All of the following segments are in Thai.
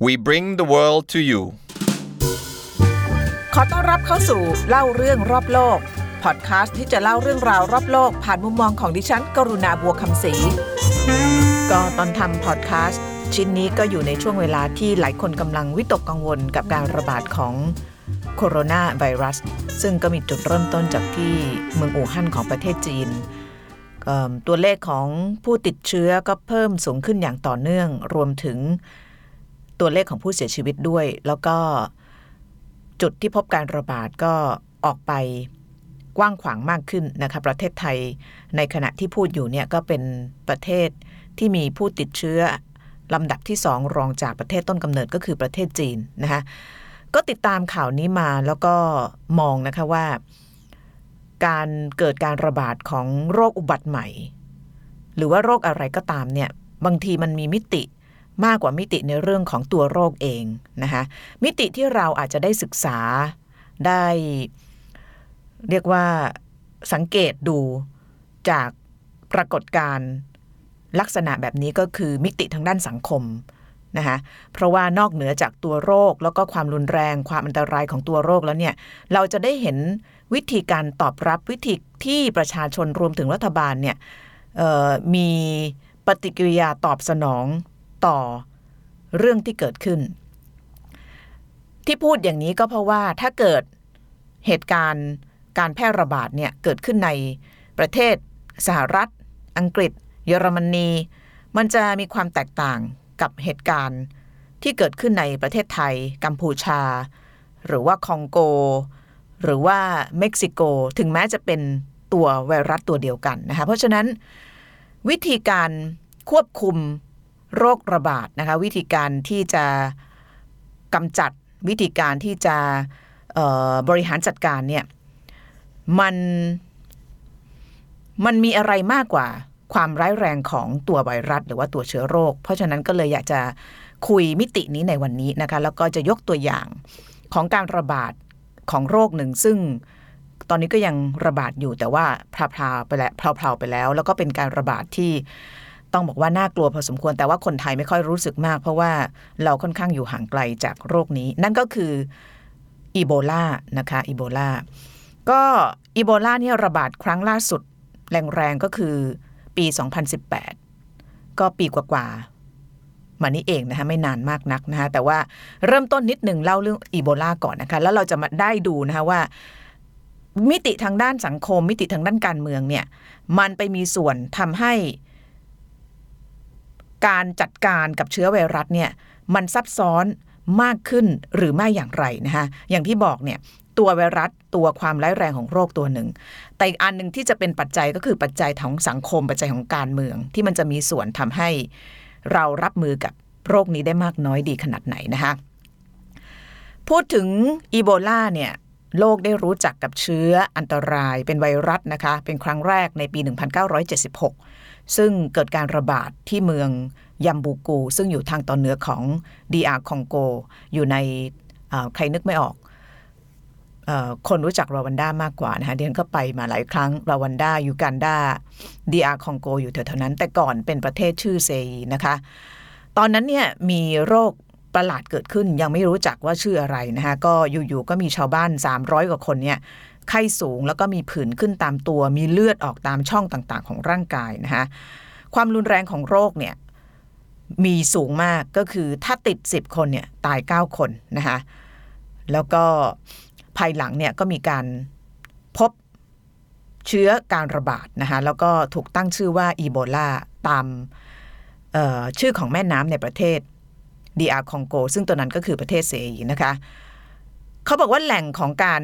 we bring the world to you ขอต้อนรับเข้าสู่เล่าเรื่องรอบโลก พอดคาสต์ที่จะเล่าเรื่องราวรอบโลก ผ่านมุมมองของดิฉัน กรุณาบัวคำศรีก็ตอนทำพอดคาสต์ชิ้นนี้ก็อยู่ในช่วงเวลาที่หลายคนกำลังวิตกกังวลกับการระบาดของโคโรนาไวรัส ซึ่งก็มีจุดเริ่มต้นจากที่เมืองอู่ฮั่นของประเทศจีนตัวเลขของผู้ติดเชื้อก็เพิ่มสูงขึ้นอย่างต่อเนื่อง รวมถึง ตัวเลขของผู้เสียชีวิตด้วย แล้วก็จุดที่พบการระบาดก็ออกไปกว้างขวางมากขึ้นนะคะประเทศไทยในขณะที่พูดอยู่เนี่ยก็เป็นประเทศที่มีผู้ติดเชื้อลำดับที่สองรองจากประเทศต้นกำเนิดก็คือประเทศจีนนะคะก็ติดตามข่าวนี้มาแล้วก็มองนะคะว่า การเกิดการระบาดของโรคอุบัติใหม่ หรือว่าโรคอะไรก็ตามเนี่ยบางทีมันมีมิติ มากกว่ามิติในเรื่องของตัวโรคเองนะคะมิติที่เราอาจจะได้ศึกษาได้เรียกว่าสังเกตดูจากปรากฏการณ์ลักษณะแบบนี้ก็คือมิติทางด้านสังคมนะคะเพราะว่านอกเหนือจากตัวโรคแล้วก็ความรุนแรง ความอันตรายของตัวโรคแล้วเนี่ยเราจะได้เห็นวิธีการตอบรับวิธีที่ประชาชนรวมถึงรัฐบาลเนี่ยมีปฏิกิริยาตอบสนอง ต่อเรื่องที่เกิดขึ้น ที่พูดอย่างนี้ก็เพราะว่าถ้าเกิดเหตุการณ์การแพร่ระบาดเนี่ยเกิดขึ้นในประเทศสหรัฐ อังกฤษ เยอรมนี มันจะมีความแตกต่างกับเหตุการณ์ที่เกิดขึ้นในประเทศไทย กัมพูชา หรือว่าคองโก หรือว่าเม็กซิโก ถึงแม้จะเป็นตัวไวรัสตัวเดียวกันนะคะ เพราะฉะนั้นวิธีการควบคุม โรคระบาดนะคะวิธีการที่จะกำจัดวิธีการที่จะบริหารจัดการเนี่ยมันมันมีอะไรมากกว่าความร้ายแรงของตัวไวรัส หรือว่าตัวเชื้อโรค เพราะฉะนั้นก็เลยอยากจะคุยมิตินี้ในวันนี้นะคะแล้วก็จะยกตัวอย่างของการระบาดของโรคหนึ่ง ซึ่งตอนนี้ก็ยังระบาดอยู่แต่ว่าพลาๆไปแล้วพลาวๆไปแล้ว แล้วก็เป็นการระบาดที่ ต้องบอกว่าน่ากลัวพอสมควรแต่ว่าคนไทยไม่ค่อยรู้สึกมาก เพราะว่าเราค่อนข้างอยู่ห่างไกลจากโรคนี้ นั่นก็คืออีโบลานะคะอีโบลาก็อีโบลาเนี่ยระบาดครั้งล่าสุด แรงๆก็คือปี 2018 ก็ปีกว่าๆมานี้เองนะคะไม่นานมากนักนะคะแต่ว่าเริ่มต้นนิดหนึ่งเล่าเรื่องอีโบลาก่อนนะคะแล้วเราจะมาได้ดูนะคะว่ามิติทางด้านสังคม มิติทางด้านการเมืองเนี่ยมันไปมีส่วนทำให้ การจัดการกับเชื้อไวรัสเนี่ยมันซับซ้อนมากขึ้นหรือไม่อย่างไรนะคะอย่างที่บอกเนี่ยตัวไวรัสตัวความร้ายแรงของโรคตัวหนึ่ง แต่อีกอันหนึ่งที่จะเป็นปัจจัยก็คือปัจจัยของสังคมปัจจัยของการเมือง ที่มันจะมีส่วนทำให้เรารับมือกับโรคนี้ได้มากน้อยดีขนาดไหนนะคะพูดถึงอีโบลาเนี่ยโลกได้รู้จักกับเชื้ออันตรายเป็นไวรัสนะคะ เป็นครั้งแรกในปี 1976 ซึ่งเกิดการระบาดที่เมืองยัมบูกู ซึ่งอยู่ทางตอนเหนือของ DR คองโก อยู่ในใครนึกไม่ออกคนรู้จักรวันด้ามากกว่านะคะดิฉันก็ไปมาหลายครั้งรวันด้ายูกันดา DR คองโก อยู่แถวๆนั้น แต่ก่อนเป็นประเทศชื่อซาอีร์นะคะ ตอนนั้นเนี่ยมีโรคประหลาดเกิดขึ้นยังไม่รู้จักว่าชื่ออะไรนะคะก็อยู่ๆก็มีชาวบ้าน 300 กว่าคนเนี่ย ไข้สูง แล้วก็มีผื่นขึ้นตามตัว มีเลือดออกตามช่องต่างๆ ของร่างกายนะคะความรุนแรงของโรคเนี่ยมีสูงมากก็คือถ้าติด 10 คนเนี่ยตาย 9 คนนะคะแล้วก็ภายหลังเนี่ยก็มีการพบเชื้อการระบาดนะคะแล้วก็ถูกตั้งชื่อว่าอีโบลาตามชื่อของแม่น้ำในประเทศดีอาคองโก ซึ่งตัวนั้นก็คือประเทศเซยีนะคะเขาบอกว่าแหล่งของการ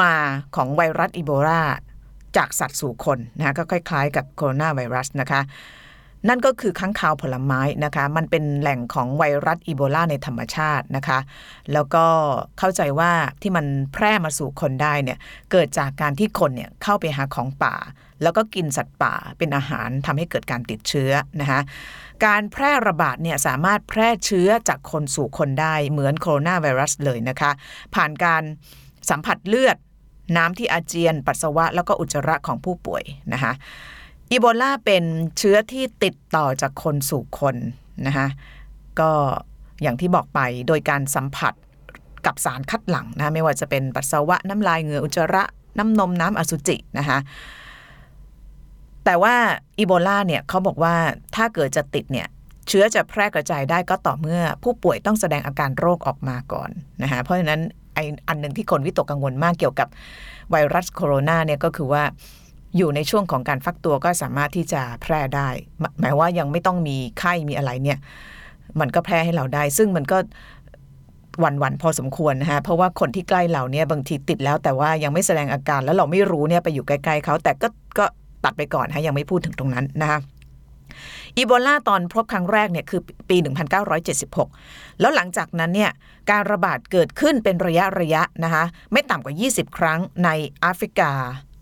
มาของไวรัสอีโบลาจากสัตว์สู่คนนะคะก็คล้ายๆ กับโคโรนาไวรัสนะคะ นั่นก็คือค้างคาวผลไม้นะคะ มันเป็นแหล่งของไวรัสอีโบลาในธรรมชาตินะคะ แล้วก็เข้าใจว่าที่มันแพร่มาสู่คนได้เนี่ยเกิดจากการที่คนเนี่ยเข้าไปหาของป่า แล้วก็กินสัตว์ป่าเป็นอาหารทำให้เกิดการติดเชื้อนะคะการแพร่ระบาดเนี่ยสามารถแพร่เชื้อจากคนสู่คนได้เหมือนโคโรนาไวรัสเลยนะคะ ผ่านการ สัมผัสเลือด น้ำที่อาเจียน ปัสสาวะ แล้วก็อุจจาระของผู้ป่วยนะคะอีโบลาเป็นเชื้อที่ติดต่อจากคนสู่คนนะคะก็อย่างที่บอกไปโดยการสัมผัสกับสารคัดหลั่งนะไม่ว่าจะเป็นปัสสาวะน้ำลายเหงื่ออุจจาระน้ำนมน้ำอสุจินะคะแต่ว่าอีโบลาเนี่ยเขาบอกว่าถ้าเกิดจะติดเนี่ยเชื้อจะแพร่กระจายได้ก็ต่อเมื่อผู้ป่วยต้องแสดงอาการโรคออกมาก่อนนะคะเพราะฉะนั้น ออันหนึ่งที่คนวิตกกังวลมากเกี่ยวกับไวรัสโคโรนาเนี่ยก็คือว่าอยู่ในช่วงของการฟักตัวก็สามารถที่จะแพร่ได้ หมายว่ายังไม่ต้องมีไข้มีอะไรเนี่ย มันก็แพร่ให้เราได้ ซึ่งมันก็วันวันพอสมควรนะฮะเพราะว่าคนที่ใกล้เราเนี่ยบางทีติดแล้ว แต่ว่ายังไม่แสดงอาการแล้วเราไม่รู้เนี่ยไปอยู่ใกล้ๆเขาแต่ก็ก็ตัดไปก่อนฮะยังไม่พูดถึงตรงนั้นนะคะ อีโบลาตอนพบครั้งแรกเนี่ยคือปี 1976 แล้วหลังจากนั้นเนี่ยการระบาดเกิดขึ้นเป็นระยะระยะนะคะไม่ต่ำกว่า 20 ครั้งในแอฟริกา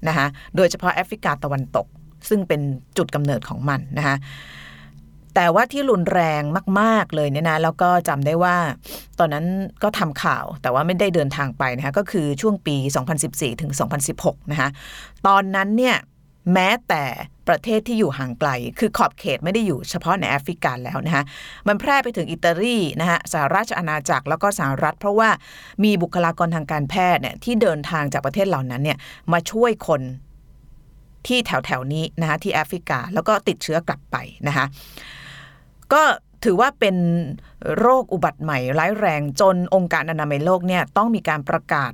นะคะโดยเฉพาะแอฟริกาตะวันตก ซึ่งเป็นจุดกำเนิดของมันนะคะแต่ว่าที่รุนแรงมาก ๆ เลยเนี่ยนะแล้วก็จำได้ว่า ตอนนั้นก็ทำข่าวแต่ว่าไม่ได้เดินทางไปนะคะก็คือช่วงปี 2014 ถึง 2016 นะคะตอนนั้นเนี่ยแม้แต่ ประเทศที่อยู่ห่างไกล คือขอบเขตไม่ได้อยู่เฉพาะในแอฟริกาแล้วนะคะมันแพร่ไปถึงอิตาลีนะคะสหราชอาณาจักรแล้วก็สหรัฐ เพราะว่ามีบุคลากรทางการแพทย์เนี่ยที่เดินทางจากประเทศเหล่านั้นเนี่ยมาช่วยคนที่แถวแถวนี้นะคะที่แอฟริกาแล้วก็ติดเชื้อกลับไปนะคะก็ถือว่าเป็นโรคอุบัติใหม่ร้ายแรงจนองค์การอนามัยโลกเนี่ยต้องมีการประกาศ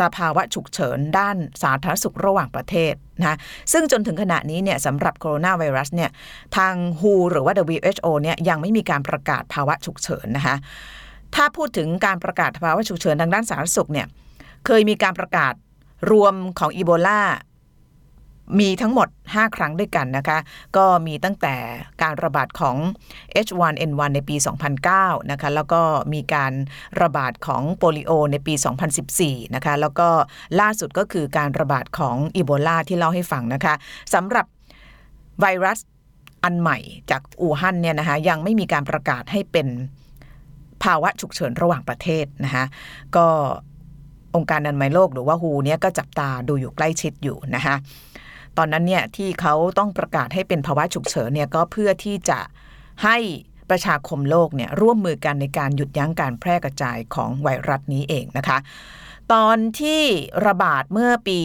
สภาวะฉุกเฉินด้านสาธารณสุขระหว่างประเทศนะซึ่งจนถึงขณะนี้เนี่ยสำหรับโคโรนาไวรัสเนี่ยทาง WHO หรือว่า WHO เนี่ยยังไม่มีการประกาศภาวะฉุกเฉินนะคะถ้าพูดถึงการประกาศภาวะฉุกเฉินทางด้านสาธารณสุขเนี่ยเคยมีการประกาศรวมของอีโบลา มีทั้งหมด 5 ครั้งด้วยกันนะคะ ก็มีตั้งแต่การระบาดของ H1N1 ในปี 2009 นะคะ แล้วก็มีการระบาดของโปลิโอในปี 2014 นะคะ แล้วก็ล่าสุดก็คือการระบาดของอีโบลาที่เล่าให้ฟังนะคะสำหรับไวรัสอันใหม่จากอู่ฮั่นเนี่ยนะคะยังไม่มีการประกาศให้เป็นภาวะฉุกเฉินระหว่างประเทศนะคะก็องค์การอนามัยโลกหรือว่าฮูเนี่ยก็จับตาดูอยู่ใกล้ชิดอยู่นะคะ ตอนนั้นเนี่ยที่เขาต้องประกาศให้เป็นภาวะฉุกเฉินเนี่ยก็เพื่อที่จะให้ประชาคมโลกเนี่ยร่วมมือกันในการหยุดยั้งการแพร่กระจายของไวรัสนี้เองนะคะ ตอนที่ระบาดเมื่อปี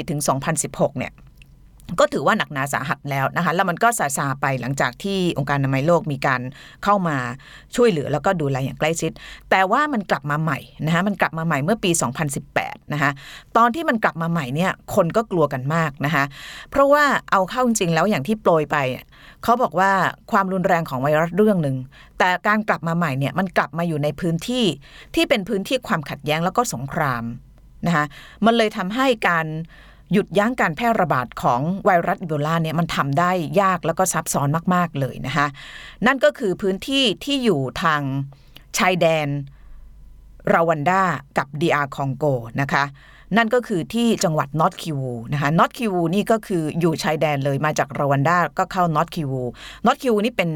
2014ถึง2016เนี่ย ก็ถือว่าหนักหนาสาหัสแล้วนะคะ แล้วมันก็ซาซาไปหลังจากที่องค์การอนามัยโลกมีการเข้ามาช่วยเหลือแล้วก็ดูแลอย่างใกล้ชิด แต่ว่ามันกลับมาใหม่นะคะมันกลับมาใหม่เมื่อปี 2018 นะคะตอนที่มันกลับมาใหม่เนี่ยคนก็กลัวกันมากนะคะเพราะว่าเอาเข้าจริงแล้วอย่างที่โปรยไปเขาบอกว่าความรุนแรงของไวรัสเรื่องหนึ่งแต่การกลับมาใหม่เนี่ยมันกลับมาอยู่ในพื้นที่ที่เป็นพื้นที่ความขัดแย้งแล้วก็สงครามนะคะมันเลยทำให้การ หยุดยั้งการแพร่ระบาดของไวรัสอีโบลาเนี่ยมันทำได้ยากแล้วก็ซับซ้อนมาก ๆ เลยนะคะนั่นก็คือพื้นที่ที่อยู่ทางชายแดนราวันดากับดีอาคองโกนะคะนั่นก็คือที่จังหวัดนอตคิวูนะคะนอตคิวูนี่ก็คืออยู่ชายแดนเลยมาจากรวันดาก็เข้านอตคิวูนอตคิวูนี่เป็น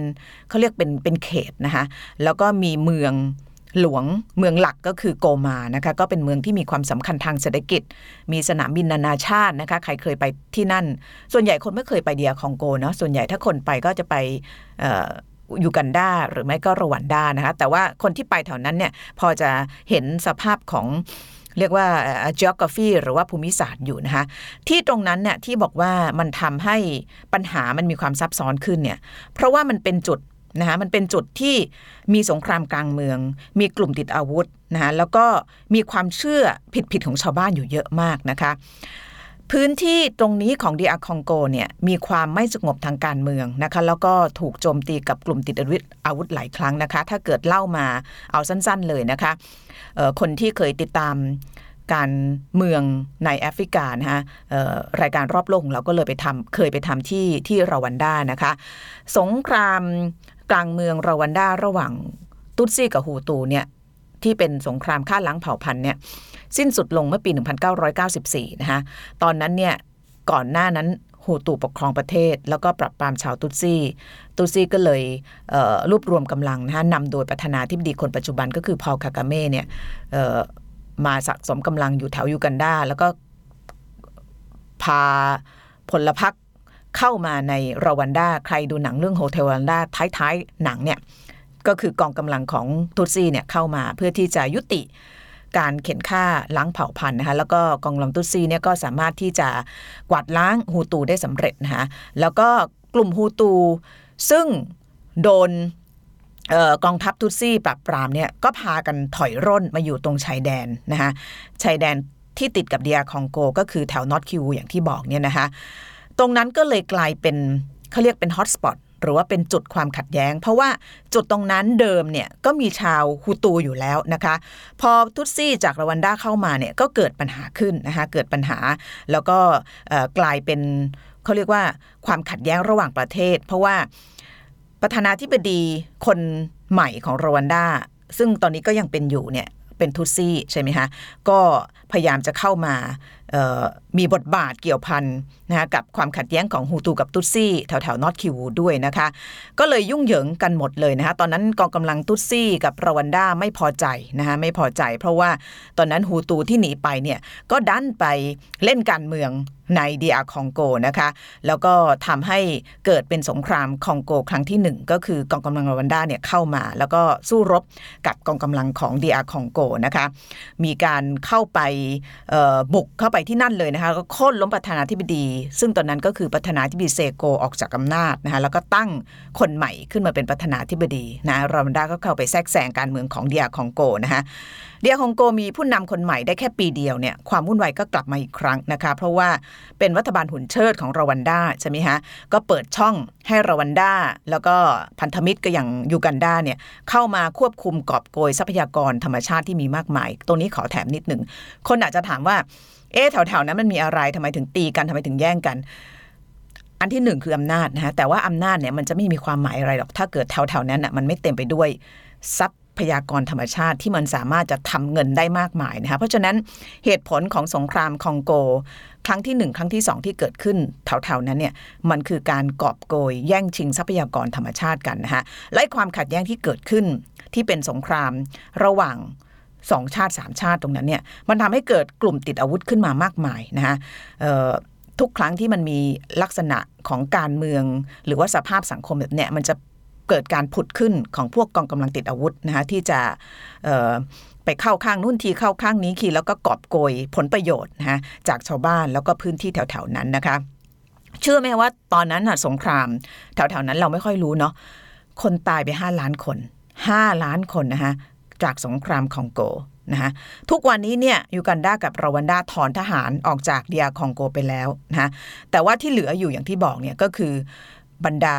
เขาเรียกเป็นเป็นเขตนะคะแล้วก็มีเมือง หลวงเมืองหลักก็คือโกมานะคะก็เป็นเมืองที่มีความสำคัญทางเศรษฐกิจ มีสนามบินนานาชาตินะคะใครเคยไปที่นั่น ส่วนใหญ่คนไม่เคยไป DR คองโกเนาะส่วนใหญ่ถ้าคนไปก็จะไปยูกันดาหรือไม่ก็รวันดานะคะแต่ว่าคนที่ไปแถวนั้นเนี่ยพอจะเห็นสภาพของเรียกว่า geography หรือว่าภูมิศาสตร์อยู่นะคะที่ตรงนั้นเนี่ยที่บอกว่ามันทำให้ปัญหามันมีความซับซ้อนขึ้นเนี่ยเพราะว่ามันเป็นจุด นะคะมันเป็นจุดที่มีสงครามกลางเมือง มีกลุ่มติดอาวุธนะคะแล้วก็มีความเชื่อผิดๆของชาวบ้านอยู่เยอะมากนะคะพื้นที่ตรงนี้ของดีอาคองโกเนี่ยมีความไม่สงบทางการเมืองนะคะแล้วก็ถูกโจมตีกับกลุ่มติดอาวุธอาวุธหลายครั้งนะคะ ถ้าเกิดเล่ามาเอาสั้นๆเลยนะคะคนที่เคยติดตามการเมืองในแอฟริกานะคะรายการรอบโลกของเราก็เลยไปทำเคยไปทำที่ที่รวันด้านะคะ สงคราม กลางเมืองรวันดาระหว่างตุตซี่กับฮูตูเนี่ยที่เป็นสงครามฆ่าล้างเผ่าพันธุ์เนี่ยสิ้นสุดลงเมื่อปี 1994 นะคะตอนนั้นเนี่ยก่อนหน้านั้นฮูตูปกครองประเทศ แล้วก็ปรับปรามชาวตุตซี่ ตุตซี่ก็เลยรวบรวมกำลังนะคะนำโดยประธานาธิบดีคนปัจจุบันก็คือพอลคากาเม่เนี่ยมาสะสมกำลังอยู่แถวยูกันดาแล้วก็พาพลพรรค เข้ามาในรวันดาใครดูหนังเรื่องโฮเทลรวันดาท้ายๆ หนังเนี่ยก็คือกองกำลังของตุตซีเนี่ยเข้ามาเพื่อที่จะยุติการเข็นฆ่าล้างเผ่าพันธุ์นะคะแล้วก็กองกำลังตุตซีเนี่ยก็สามารถที่จะกวาดล้างฮูตูได้สำเร็จนะคะแล้วก็กลุ่มฮูตู ซึ่งโดนออกองทัพตุตซี่ปราบปรามเนี่ยก็พากันถอยร่นมาอยู่ตรงชายแดนนะคะชายแดนที่ติดกับเดียคองโก ก็คือแถวนอตคิวอย่างที่บอกเนี่ยนะคะ ตรงนั้นก็เลยกลายเป็นเขาเรียกเป็นฮอตสปอตหรือว่าเป็นจุดความขัดแย้ง เพราะว่าจุดตรงนั้นเดิมเนี่ยก็มีชาวฮูตูอยู่แล้วนะคะ พอทุตซี่จากรวันดาเข้ามาเนี่ยก็เกิดปัญหาขึ้นนะคะเกิดปัญหาแล้วก็กลายเป็นเขาเรียกว่าความขัดแย้งระหว่างประเทศ เพราะว่าประธานาธิบดีคนใหม่ของรวันดาซึ่งตอนนี้ก็ยังเป็นอยู่เนี่ยเป็นทุตซี่ใช่ไหมคะก็พยายามจะเข้ามา มีบทบาทเกี่ยวพันนะคะกับความขัดแย้งของฮูตูกับตุตซี่แถวแถวนอตคิวด้วยนะคะ ก็เลยยุ่งเหยิงกันหมดเลยนะคะตอนนั้นกองกำลังตุตซี่กับรวันด้าไม่พอใจนะคะไม่พอใจ เพราะว่าตอนนั้นฮูตูที่หนีไปเนี่ยก็ดันไปเล่นการเมืองในเดีอาคองโกนะคะ แล้วก็ทำให้เกิดเป็นสงครามคองโกครั้งที่หนึ่งก็คือกองกำลังรวันด้าเนี่ยเข้ามา แล้วก็สู้รบกับกองกำลังของเดีอาคองโกนะคะ มีการเข้าไปบุกเข้าไปที่นั่นเลยนะคะก็โค่นล้มประธานาธิบดี ซึ่งตอนนั้นก็คือประธานาธิบดีเซโกออกจากอำนาจนะคะแล้วก็ตั้งคนใหม่ขึ้นมาเป็นประธานาธิบดีนะรวันดาก็เข้าไปแทรกแซงการเมืองของเดียของโกนะคะเดียคองโกมีผู้นำคนใหม่ได้แค่ปีเดียวเนี่ยความวุ่นวายก็กลับมาอีกครั้งนะคะ เพราะว่าเป็นรัฐบาลหุ่นเชิดของรวันดาใช่ไหมฮะก็เปิดช่องให้รวันดาแล้วก็พันธมิตรก็อย่างยูกันดาเนี่ยเข้ามาควบคุมกอบโกยทรัพยากรธรรมชาติที่มีมากมาย ตรงนี้ขอแถมนิดหนึ่งคนอาจจะถามว่าเอ๊ะแถวๆนั้นมันมีอะไรทำไมถึงตีกันทำไมถึงแย่งกันอันที่หนึ่งคืออำนาจนะฮะแต่ว่าอำนาจเนี่ยมันจะไม่มีความหมายอะไรหรอกถ้าเกิดแถวๆนั้นอะมันไม่เต็มไปด้วยทรัพ พยากรธรรมชาติที่มันสามารถจะทำเงินได้มากมายนะคะเพราะฉะนั้นเหตุผลของสงครามคองโก ครั้งที่หนึ่งครั้งที่สองที่เกิดขึ้นแถวๆนั้นเนี่ยมันคือการกอบโกยแย่งชิงทรัพยากรธรรมชาติกันนะคะและความขัดแย้งที่เกิดขึ้นที่เป็นสงครามระหว่างสองชาติสามชาติตรงนั้นเนี่ยมันทำให้เกิดกลุ่มติดอาวุธขึ้นมามากมายนะคะทุกครั้งที่มันมีลักษณะของการเมือง หรือว่าสภาพสังคมแบบเนี้ยมันจะ เกิดการผุดขึ้นของพวกกองกำลังติดอาวุธนะคะที่จะไปเข้าข้างนู่นทีเข้าข้างนี้ทีแล้วก็กอบโกยผลประโยชน์นะะจากชาวบ้านแล้วก็พื้นที่แถวๆนั้นนะคะ เชื่อไหมว่าตอนนั้นสงคราม แถวๆนั้นเราไม่ค่อยรู้เนาะคนตายไป 5 ล้านคน 5 ล้านคนนะคะจากสงครามคองโกนะคะทุกวันนี้เนี่ยยูกันดากับรวันดาถอนทหารออกจากเดียคองโกไปแล้วนะะแต่ว่าที่เหลืออยู่อย่างที่บอกเนี่ยก็คือบรรดา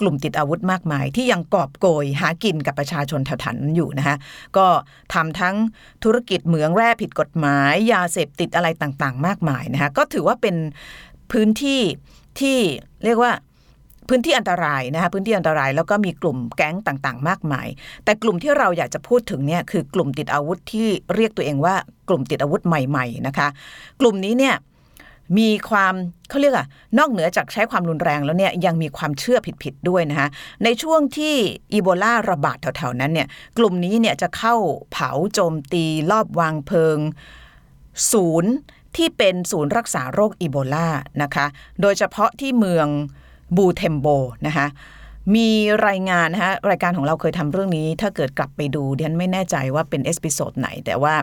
กลุ่มติดอาวุธมากมาย ที่ยังกอบโกยหากินกับประชาชนแถวๆนั้นอยู่นะคะก็ทำทั้งธุรกิจเหมืองแร่ผิดกฎหมาย ยาเสพติดอะไรต่างๆ มากมายนะคะก็ถือว่าเป็นพื้นที่ที่เรียกว่าพื้นที่อันตรายนะคะพื้นที่อันตรายแล้วก็มีกลุ่มแก๊งต่างๆ มากมาย แต่กลุ่มที่เราอยากจะพูดถึงเนี่ยคือกลุ่มติดอาวุธที่เรียกตัวเองว่ากลุ่มติดอาวุธใหม่ ๆนะคะ กลุ่มนี้เนี่ย มีความเขาเรียกอะนอกเหนือจากใช้ความรุนแรงแล้วเนี่ยยังมีความเชื่อผิดๆด้วยนะคะในช่วงที่อีโบลาระบาดแถวๆนั้นเนี่ยกลุ่มนี้เนี่ยจะเข้าเผาโจมตีลอบวางเพลิง ศูนย์ที่เป็นศูนย์รักษาโรคอีโบลานะคะ โดยเฉพาะที่เมืองบูเทมโบนะคะ มีรายงานนะฮะรายการของเราเคยทำเรื่องนี้ ถ้าเกิดกลับไปดูดิฉันไม่แน่ใจว่าเป็น episode ไหน แต่ว่า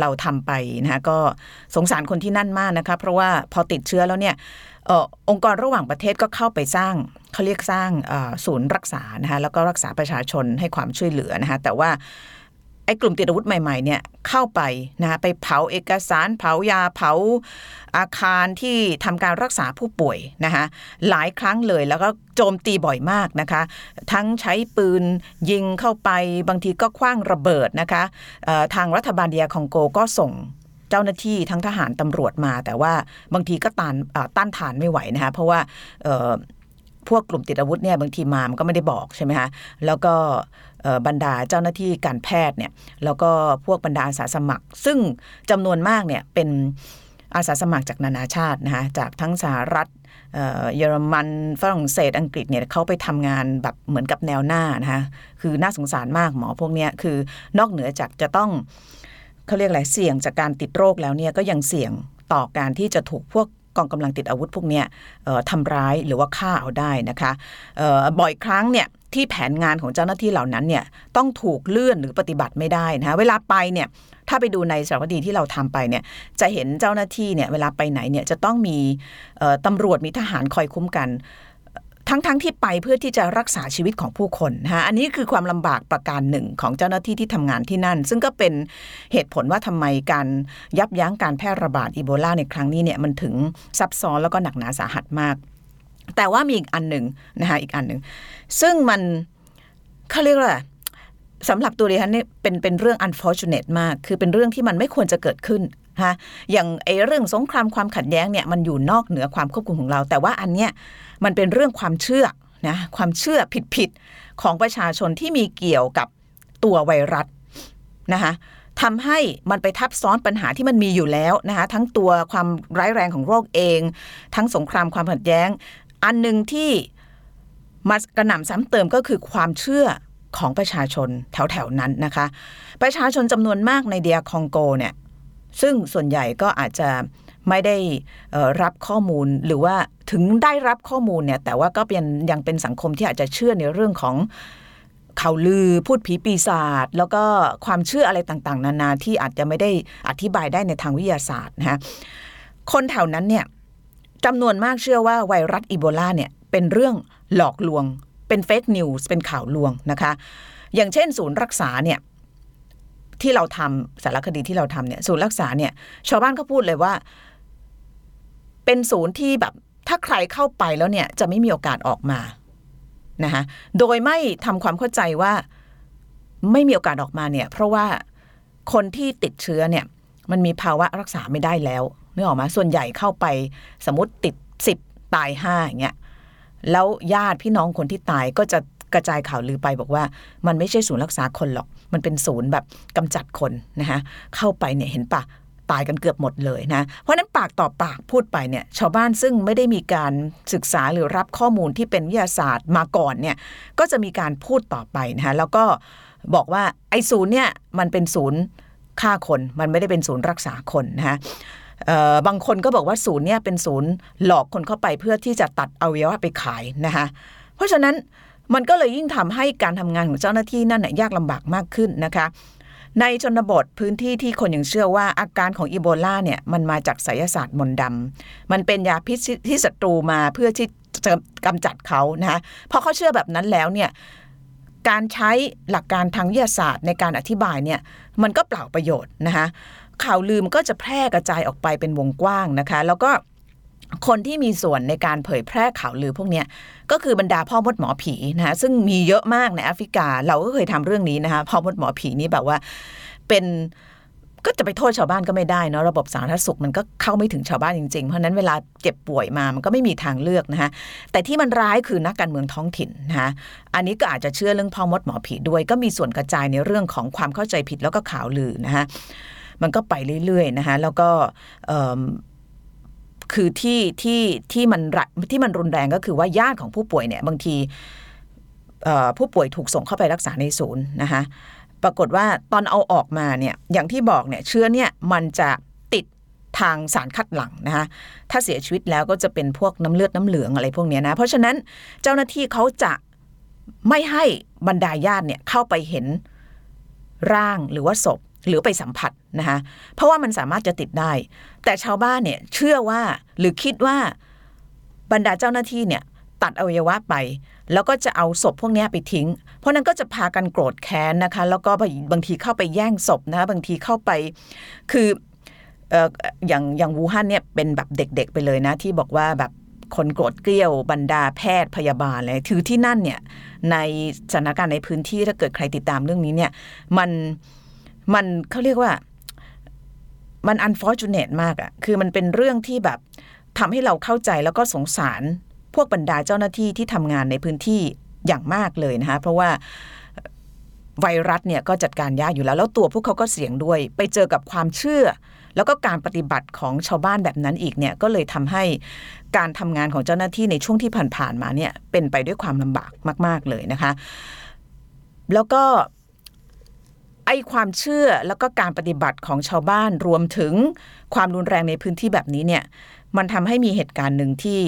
เราทำไปนะคะก็สงสารคนที่นั่นมากนะคะเพราะว่าพอติดเชื้อแล้วเนี่ยอองค์กรระหว่างประเทศก็เข้าไปสร้างเขาเรียกสร้างศูนย์รักษานะคะแล้วก็รักษาประชาชนให้ความช่วยเหลือนะคะแต่ว่า ไอ้กลุ่มติดอาวุธใหม่ๆเนี่ยเข้าไปนะคะไปเผาเอกสารเผายาเผาอาคารที่ทำการรักษาผู้ป่วยนะคะหลายครั้งเลยแล้วก็โจมตีบ่อยมากนะคะ ทั้งใช้ปืนยิงเข้าไปบางทีก็คว้างระเบิดนะคะทางรัฐบาลเดียคองโกก็ส่งเจ้าหน้าที่ทั้งทหารตำรวจมา แต่ว่าบางทีก็ต้านต้านทานไม่ไหวนะคะเพราะว่าพวกกลุ่มติดอาวุธเนี่ยบางทีมามันก็ไม่ได้บอกใช่ไหมคะแล้วก็ บรรดาเจ้าหน้าที่การแพทย์เนี่ยแล้วก็พวกบรรดาอาสาสมัคร ซึ่งจำนวนมากเนี่ยเป็นอาสาสมัครจากนานาชาตินะคะจากทั้งสหรัฐเยอรมันฝรั่งเศสอังกฤษเนี่ยเขาไปทำงานแบบเหมือนกับแนวหน้านะคะคือน่าสงสารมากหมอพวกเนี้ยคือนอกเหนือจากจะต้องเขาเรียกอะไรเสี่ยงจากการติดโรคแล้วเนี่ยก็ยังเสี่ยงต่อการที่จะถูกพวกกองกำลังติดอาวุธพวกเนี้ยทำร้ายหรือว่าฆ่าเอาได้นะคะบ่อยครั้งเนี่ย ที่แผนงานของเจ้าหน้าที่เหล่านั้นเนี่ยต้องถูกเลื่อนหรือปฏิบัติไม่ได้นะคะเวลาไปเนี่ยถ้าไปดูในสารคดีที่เราทำไปเนี่ยจะเห็นเจ้าหน้าที่เนี่ยเวลาไปไหนเนี่ยจะต้องมีเอ่อตำรวจมีทหารคอยคุ้มกัน ทั้งๆทที่ไปเพื่อที่จะรักษาชีวิตของผู้คนนะคะอันนี้คือความลำบากประการหนึ่งของเจ้าหน้าที่ที่ทำงานที่นั่น ซึ่งก็เป็นเหตุผลว่าทำไมการยับยั้งการแพร่ระบาดอีโบลาในครั้งนี้เนี่ยมันถึงซับซ้อนแล้วก็หนักหนาสาหัสมาก แต่ว่ามีอีกอันหนึ่งนะคะอีกอันหนึ่งซึ่งมันเขาเรียกว่าสำหรับตัวดิฉันเนี่ยเป็นเป็นเรื่อง unfortunate มาก คือเป็นเรื่องที่มันไม่ควรจะเกิดขึ้นนะคะอย่างไอ้เรื่องสงครามความขัดแย้งเนี่ยมันอยู่นอกเหนือความควบคุมของเรา แต่ว่าอันเนี้ยมันเป็นเรื่องความเชื่อนะความเชื่อผิดๆของประชาชนที่มีเกี่ยวกับตัวไวรัสนะคะทำให้มันไปทับซ้อนปัญหาที่มันมีอยู่แล้วนะคะทั้งตัวความร้ายแรงของโรคเอง ทั้งสงครามความขัดแย้ง อันหนึ่งที่มากระหน่ำซ้ำเติมก็คือความเชื่อของประชาชนแถวๆนั้นนะคะ ประชาชนจำนวนมากในเดียคองโกเนี่ยซึ่งส่วนใหญ่ก็อาจจะไม่ได้รับข้อมูลหรือว่าถึงได้รับข้อมูลเนี่ยแต่ว่าก็เป็นยังเป็นสังคมที่อาจจะเชื่อในเรื่องของข่าวลือพูดผีปีศาจแล้วก็ความเชื่ออะไรต่างๆ นานาที่อาจจะไม่ได้อธิบายได้ในทางวิทยาศาสตร์นะฮะคนแถวนั้นเนี่ย จำนวนมากเชื่อว่าไวรัสอีโบลาเนี่ยเป็นเรื่องหลอกลวง เป็นเฟกนิวส์เป็นข่าวลวงนะคะ อย่างเช่นศูนย์รักษาเนี่ยที่เราทำสารคดีที่เราทำเนี่ยศูนย์รักษาเนี่ยชาวบ้านเขาพูดเลยว่า เป็นศูนย์ที่แบบถ้าใครเข้าไปแล้วเนี่ยจะไม่มีโอกาสออกมานะคะโดยไม่ทำความเข้าใจว่าไม่มีโอกาสออกมาเนี่ยเพราะว่าคนที่ติดเชื้อเนี่ยมันมีภาวะรักษาไม่ได้แล้ว นึกออกมาส่วนใหญ่เข้าไปสมมติติดสิบตายห้าอย่างเงี้ยแล้วญาติพี่น้องคนที่ตายก็จะกระจายข่าวลือไปบอกว่า มันไม่ใช่ศูนย์รักษาคนหรอก มันเป็นศูนย์แบบกำจัดคนนะคะเข้าไปเนี่ยเห็นปะตายกันเกือบหมดเลยนะ เพราะนั้นปากต่อปากพูดไปเนี่ยชาวบ้านซึ่งไม่ได้มีการศึกษาหรือรับข้อมูลที่เป็นวิทยาศาสตร์มาก่อนเนี่ยก็จะมีการพูดต่อไปนะคะแล้วก็บอกว่าไอ้ศูนย์เนี่ยมันเป็นศูนย์ฆ่าคน มันไม่ได้เป็นศูนย์รักษาคนนะคะ บางคนก็บอกว่าศูนย์เนี่ยเป็นศูนย์หลอกคนเข้าไปเพื่อที่จะตัดอวัยวะไปขายนะคะเพราะฉะนั้นมันก็เลยยิ่งทำให้การทำงานของเจ้าหน้าที่นั่นยากลำบากมากขึ้นนะคะ ในชนบทพื้นที่ที่คนยังเชื่อว่าอาการของอีโบลาเนี่ยมันมาจากไสยศาสตร์มนต์ดำมันเป็นยาพิษที่ศัตรูมาเพื่อที่จะกำจัดเขานะคะพอเขาเชื่อแบบนั้นแล้วเนี่ยการใช้หลักการทางวิทยาศาสตร์ในการอธิบายเนี่ยมันก็เปล่าประโยชน์นะคะ ข่าวลืมก็จะแพร่กระจายออกไปเป็นวงกว้างนะคะ แล้วก็คนที่มีส่วนในการเผยแพร่ข่าวลือพวกนี้ก็คือบรรดาพ่อมดหมอผีนะคะซึ่งมีเยอะมากในแอฟริกา เราก็เคยทำเรื่องนี้นะคะพ่อมดหมอผีนี่แบบว่าเป็นก็จะไปโทษชาวบ้านก็ไม่ได้เนาะระบบสาธารณสุขมันก็เข้าไม่ถึงชาวบ้านจริงๆ เพราะฉะนั้นเวลาเจ็บป่วยมามันก็ไม่มีทางเลือกนะคะแต่ที่มันร้ายคือนักการเมืองท้องถิ่นนะคะอันนี้ก็อาจจะเชื่อเรื่องพ่อมดหมอผีด้วย ก็มีส่วนกระจายในเรื่องของความเข้าใจผิดแล้วก็ข่าวลือนะคะ มันก็ไปเรื่อยๆนะคะแล้วก็คือที่ที่ที่มันระที่มันรุนแรงก็คือว่าญาติของผู้ป่วยเนี่ยบางทีผู้ป่วยถูกส่งเข้าไปรักษาในศูนย์นะคะปรากฏว่าตอนเอาออกมาเนี่ยอย่างที่บอกเนี่ยเชื้อเนี่ยมันจะติดทางสารคัดหลั่งนะคะถ้าเสียชีวิตแล้วก็จะเป็นพวกน้ำเลือดน้ำเหลืองอะไรพวกนี้นะเพราะฉะนั้นเจ้าหน้าที่เขาจะไม่ให้บรรดาญาติเนี่ยเข้าไปเห็นร่างหรือว่าศพ หรือไปสัมผัสนะคะเพราะว่ามันสามารถจะติดได้ แต่ชาวบ้านเนี่ยเชื่อว่าหรือคิดว่าบรรดาเจ้าหน้าที่เนี่ยตัดอวัยวะไป แล้วก็จะเอาศพพวกนี้ไปทิ้ง เพราะนั้นก็จะพากันโกรธแค้นนะคะ แล้วก็บางทีเข้าไปแย่งศพนะคะบางทีเข้าไปคือเอ่ออย่างอย่างวูฮั่นเนี่ยเป็นแบบเด็กๆไปเลยนะ ที่บอกว่าแบบคนโกรธเกลี้ยวบรรดาแพทย์พยาบาลเลยถือที่นั่นเนี่ยในสถานการณ์ในพื้นที่ถ้าเกิดใครติดตามเรื่องนี้เนี่ยมัน มันเขาเรียกว่ามัน unfortunate มากอะคือมันเป็นเรื่องที่แบบทำให้เราเข้าใจแล้วก็สงสารพวกบรรดาเจ้าหน้าที่ที่ทำงานในพื้นที่อย่างมากเลยนะคะเพราะว่าไวรัสเนี่ยก็จัดการยากอยู่แล้ว แล้วตัวพวกเขาก็เสี่ยงด้วย ไปเจอกับความเชื่อ แล้วก็การปฏิบัติของชาวบ้านแบบนั้นอีกเนี่ยก็เลยทำให้การทำงานของเจ้าหน้าที่ในช่วงที่ผ่านๆมาเนี่ยเป็นไปด้วยความลำบากมาก ๆเลยนะคะ แล้วก็ ไอ้ความเชื่อแล้วก็การปฏิบัติของชาวบ้านรวมถึงความรุนแรงในพื้นที่แบบนี้เนี่ย มันทำให้มีเหตุการณ์หนึ่งที่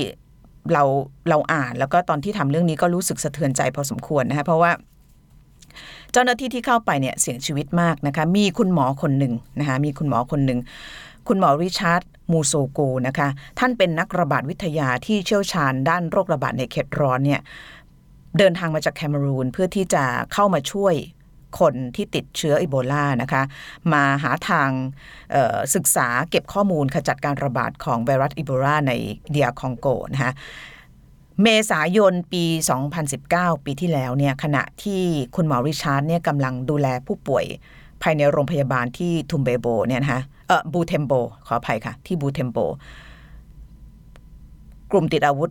เราเราอ่านแล้วก็ตอนที่ทำเรื่องนี้ก็รู้สึกสะเทือนใจพอสมควรนะคะเพราะว่า เจ้าหน้าที่ที่เข้าไปเนี่ยเสี่ยงชีวิตมากนะคะ มีคุณหมอคนหนึ่งนะคะมีคุณหมอคนหนึ่งคุณหมอริชาร์ดมูโซโกนะคะ ท่านเป็นนักระบาดวิทยาที่เชี่ยวชาญด้านโรคระบาดในเขตร้อนเนี่ยเดินทางมาจากแคเมอรูนเพื่อที่จะเข้ามาช่วย คนที่ติดเชื้ออีโบลานะคะมาหาทางศึกษาเก็บข้อมูลขจัดการระบาดของไวรัสอีโบลาใน DR คองโกนะคะเมษายนปี 2019 ปีที่แล้วเนี่ยขณะที่คุณหมอริชาร์ดเนี่ยกำลังดูแลผู้ป่วยภายในโรงพยาบาลที่ทุมเบโบเนี่ยนะคะเออบูเทมโบ ขออภัยค่ะ ที่บูเทมโบ กลุ่มติดอาวุธ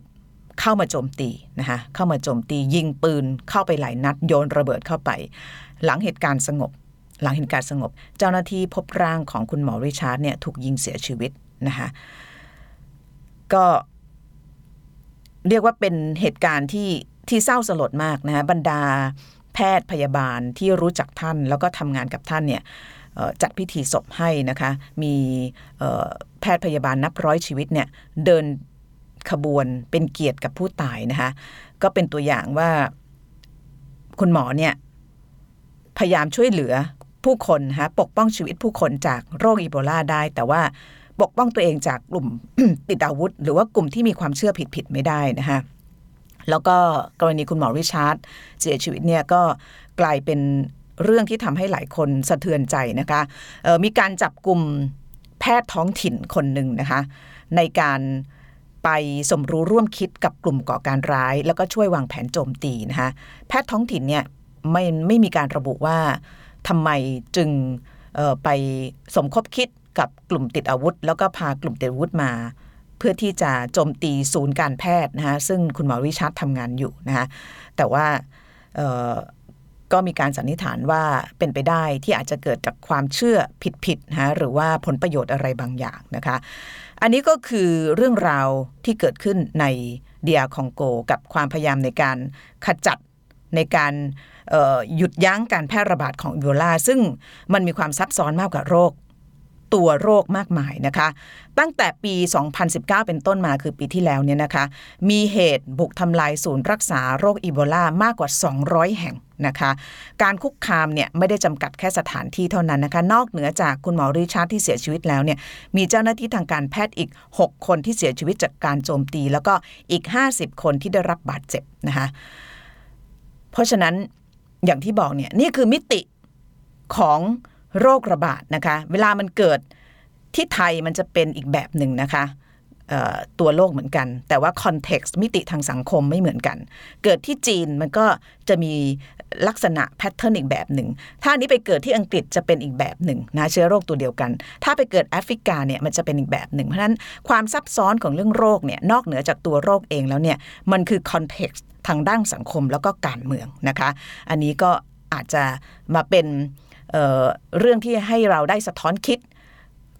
เข้ามาโจมตีนะคะเข้ามาโจมตียิงปืนเข้าไปหลายนัดโยนระเบิดเข้าไป หลังเหตุการณ์สงบ หลังเหตุการณ์สงบ เจ้าหน้าที่พบร่างของคุณหมอริชาร์ดเนี่ยถูกยิงเสียชีวิตนะคะก็เรียกว่าเป็นเหตุการณ์ที่ที่เศร้าสลดมากนะคะบรรดาแพทย์พยาบาลที่รู้จักท่าน แล้วก็ทำงานกับท่านเนี่ยจัดพิธีศพให้นะคะ มีแพทย์พยาบาลนับร้อยชีวิตเนี่ยเดิน ขบวนเป็นเกียรติกับผู้ตายนะคะก็เป็นตัวอย่างว่าคุณหมอเนี่ยพยายามช่วยเหลือผู้คนนะคะปกป้องชีวิตผู้คนจากโรคอีโบลาได้ แต่ว่าปกป้องตัวเองจากกลุ่มติดอาวุธ หรือว่ากลุ่มที่มีความเชื่อผิดๆไม่ได้นะคะแล้วก็กรณีคุณหมอริชาร์ดเสียชีวิตเนี่ยก็กลายเป็นเรื่องที่ทำให้หลายคนสะเทือนใจนะคะมีการจับกลุ่มแพทย์ท้องถิ่นคนหนึ่งนะคะในการ ไปสมรู้ร่วมคิดกับกลุ่มก่อการร้าย แล้วก็ช่วยวางแผนโจมตีนะคะแพทย์ท้องถิ่นเนี่ยไม่ไม่มีการระบุว่าทำไมจึงไปสมคบคิดกับกลุ่มติดอาวุธ แล้วก็พากลุ่มติดอาวุธมา เพื่อที่จะโจมตีศูนย์การแพทย์นะคะซึ่งคุณหมอวิชาร์ดทำงานอยู่นะคะแต่ว่าก็มีการสันนิษฐานว่าเป็นไปได้ที่อาจจะเกิดจากความเชื่อผิดๆนะะหรือว่าผลประโยชน์อะไรบางอย่างนะคะ อันนี้ก็คือเรื่องราวที่เกิดขึ้นในเดียคองโก กับความพยายามในการขจัดในการหยุดยั้งการแพร่ระบาดของอีโบลา ซึ่งมันมีความซับซ้อนมากกว่าโรค ตัวโรคมากมายนะคะ ตั้งแต่ปี 2019 เป็นต้นมาคือปีที่แล้วเนี่ยนะคะ มีเหตุบุกทำลายศูนย์รักษาโรคอีโบลามากกว่า 200 แห่งนะคะ การคุกคามเนี่ยไม่ได้จำกัดแค่สถานที่เท่านั้นนะคะ นอกเหนือจากคุณหมอริชาร์ดที่เสียชีวิตแล้วเนี่ยมีเจ้าหน้าที่ทางการแพทย์อีก 6 คนที่เสียชีวิตจากการโจมตี แล้วก็อีก 50 คนที่ได้รับบาดเจ็บนะคะ เพราะฉะนั้นอย่างที่บอกเนี่ยนี่คือมิติของ โรคระบาดนะคะ เวลามันเกิดที่ไทยมันจะเป็นอีกแบบหนึ่งนะคะตัวโรคเหมือนกัน แต่ว่า context มิติทางสังคมไม่เหมือนกัน เกิดที่จีนมันก็จะมีลักษณะ pattern อีกแบบหนึ่ง ถ้านี้ไปเกิดที่อังกฤษจะเป็นอีกแบบหนึ่งนะเชื้อโรคตัวเดียวกัน ถ้าไปเกิดแอฟริกาเนี่ยมันจะเป็นอีกแบบหนึ่ง เพราะฉะนั้นความซับซ้อนของเรื่องโรคเนี่ยนอกเหนือจากตัวโรคเองแล้วเนี่ยมันคือ context ทางด้านสังคมแล้วก็การเมืองนะคะ อันนี้ก็อาจจะมาเป็น เเรื่องที่ให้เราได้สะท้อนคิด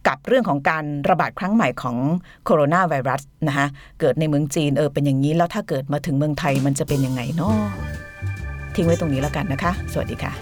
กับเรื่องของการระบาดครั้งใหม่ของโคโรนาไวรัสนะคะเกิดในเมืองจีนเออเป็นอย่างนี้ แล้วถ้าเกิดมาถึงเมืองไทยมันจะเป็นยังไงเนาะทิ้งไว้ตรงนี้แล้วกันนะคะ สวัสดีค่ะ